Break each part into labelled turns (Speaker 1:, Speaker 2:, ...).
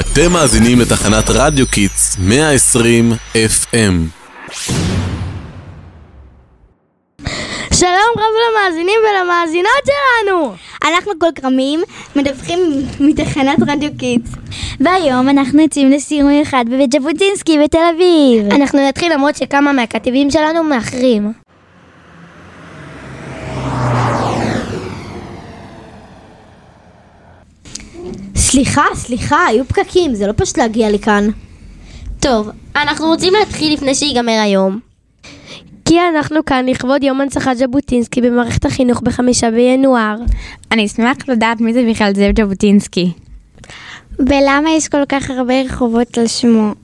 Speaker 1: אתם מאזינים לתחנת רדיו Kids 120 FM.
Speaker 2: שלום רב למאזינים ולמאזינות שלנו!
Speaker 3: אנחנו כל כרמים, מדווחים מתחנת רדיו Kids.
Speaker 4: והיום אנחנו יוצאים לסיור מיוחד בבית ז'בוטינסקי בתל אביב.
Speaker 3: אנחנו נתחיל למרות שכמה מהכתבים שלנו מאחרים.
Speaker 2: סליחה, סליחה, היו פקקים, זה לא פשוט להגיע לכאן.
Speaker 3: טוב, אנחנו רוצים להתחיל לפני שיגמר היום.
Speaker 2: כי אנחנו כאן לכבוד יום הנצחת ז'בוטינסקי במערכת החינוך בחמישה בינואר.
Speaker 5: אני אשמח לדעת מי זה בכלל זאב ז'בוטינסקי.
Speaker 4: ולמה יש כל כך הרבה רחובות על שמו?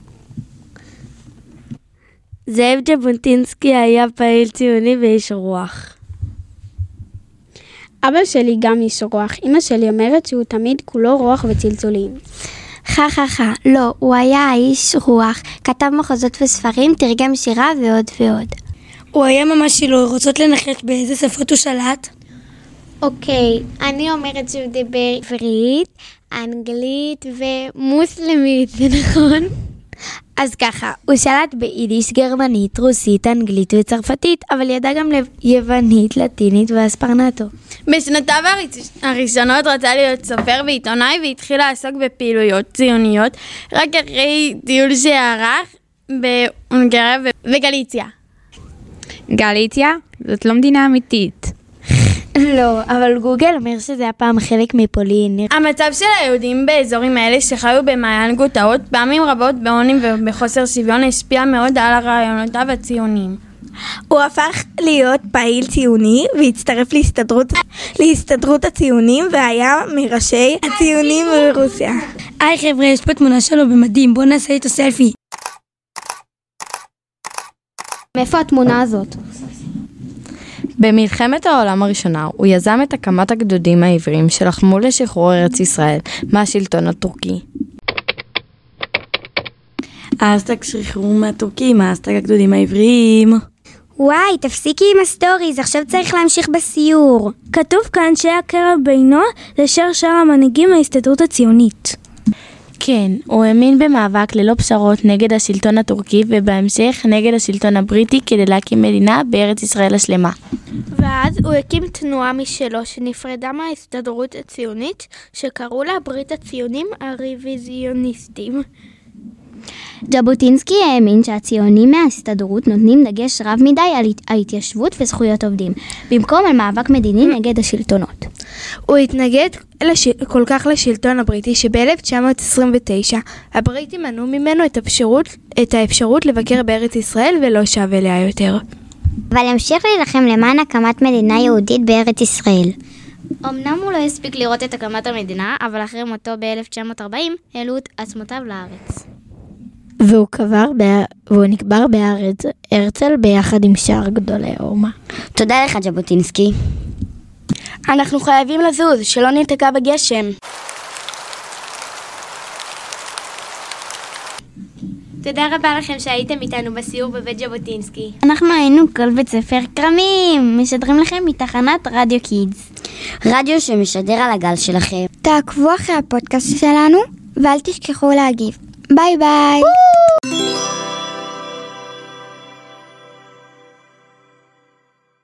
Speaker 2: זאב ז'בוטינסקי היה פעיל ציוני ואיש רוח.
Speaker 6: אבא שלי גם איש רוח. אמא שלי אומרת שהוא תמיד כולו רוח וצלצולים.
Speaker 4: חה חה חה, לא, הוא היה איש רוח, כתב מחוזות וספרים, תרגם שירה ועוד ועוד.
Speaker 7: הוא היה ממש שילוי, רוצות לנחש באיזה שפות הוא שלט?
Speaker 4: אוקיי, אני אומרת שהוא דיבר עברית, אנגלית ומוסלמית, זה נכון? אז ככה, הוא שלט ביידיש, גרמנית, רוסית, אנגלית וצרפתית, אבל ידע גם יוונית, לטינית ואספרנטו.
Speaker 8: בשנותיו הראשונות רצה להיות סופר ועיתונאי והתחיל לעסוק בפעילויות ציוניות רק אחרי טיול שערך בהונגריה וגליציה.
Speaker 5: גליציה? זאת לא מדינה אמיתית.
Speaker 4: לא, אבל גוגל אומר שזה היה פעם חלק מפולין.
Speaker 8: המצב של היהודים באזורים האלה שחיו במעיין גוטאות פעמים רבות בעוני ובחוסר שוויון השפיע מאוד על רעיונותיו הציוניים.
Speaker 9: הוא הפך להיות פעיל ציוני והצטרף להסתדרות, להסתדרות הציונים והיה מראשי הציונים ברוסיה.
Speaker 7: היי חבר'ה, יש פה תמונה שלו במדים, בואו נעשה איתו סלפי.
Speaker 2: מאיפה התמונה הזאת?
Speaker 5: במלחמת העולם הראשונה הוא יזם את הקמת הגדודים העבריים שלחמו לשחרור ארץ ישראל מהשלטון הטורקי.
Speaker 10: האשטג שחרור מהטורקים, האשטג הגדודים העבריים.
Speaker 4: וואי, תפסיקי עם הסטוריז, עכשיו צריך להמשיך בסיור.
Speaker 6: כתוב כאן שהיה קרע בינו לשאר שאר המנהיגים מההסתדרות הציונית.
Speaker 5: כן, הוא האמין במאבק ללא פשרות נגד השלטון הטורקי ובהמשך נגד השלטון הבריטי כדי להקים מדינה בארץ ישראל השלמה.
Speaker 2: ואז הוא הקים תנועה משלו שנפרדה מההסתדרות הציונית שקראו לה ברית הציונים הרוויזיוניסטים.
Speaker 4: ז'בוטינסקי האמין שהציונים מההסתדרות נותנים דגש רב מדי על ההתיישבות וזכויות עובדים, במקום על מאבק מדיני נגד השלטונות.
Speaker 9: הוא התנגד לש... כל כך לשלטון הבריטי שב-1929 הבריטים מנעו ממנו את האפשרות, את האפשרות לבקר בארץ ישראל ולא שב אליה יותר.
Speaker 4: אבל המשיך להילחם למען הקמת מדינה יהודית בארץ ישראל.
Speaker 3: אמנם הוא לא הספיק לראות את הקמת המדינה, אבל אחרי מותו ב-1940 העלו את עצמותיו לארץ.
Speaker 2: והוא קבר, בה... והוא נקבר בארץ הרצל ביחד עם שאר גדולי האומה.
Speaker 3: תודה לך ז'בוטינסקי.
Speaker 9: אנחנו חייבים לזוז, שלא ניתקע בגשם.
Speaker 3: תודה רבה לכם שהייתם איתנו בסיור בבית ז'בוטינסקי.
Speaker 4: אנחנו היינו כל בית ספר כרמים, משדרים לכם מתחנת רדיו קידס.
Speaker 3: רדיו שמשדר על הגל שלכם.
Speaker 4: תעקבו אחרי הפודקאסט שלנו, ואל תשכחו להגיב. ביי ביי!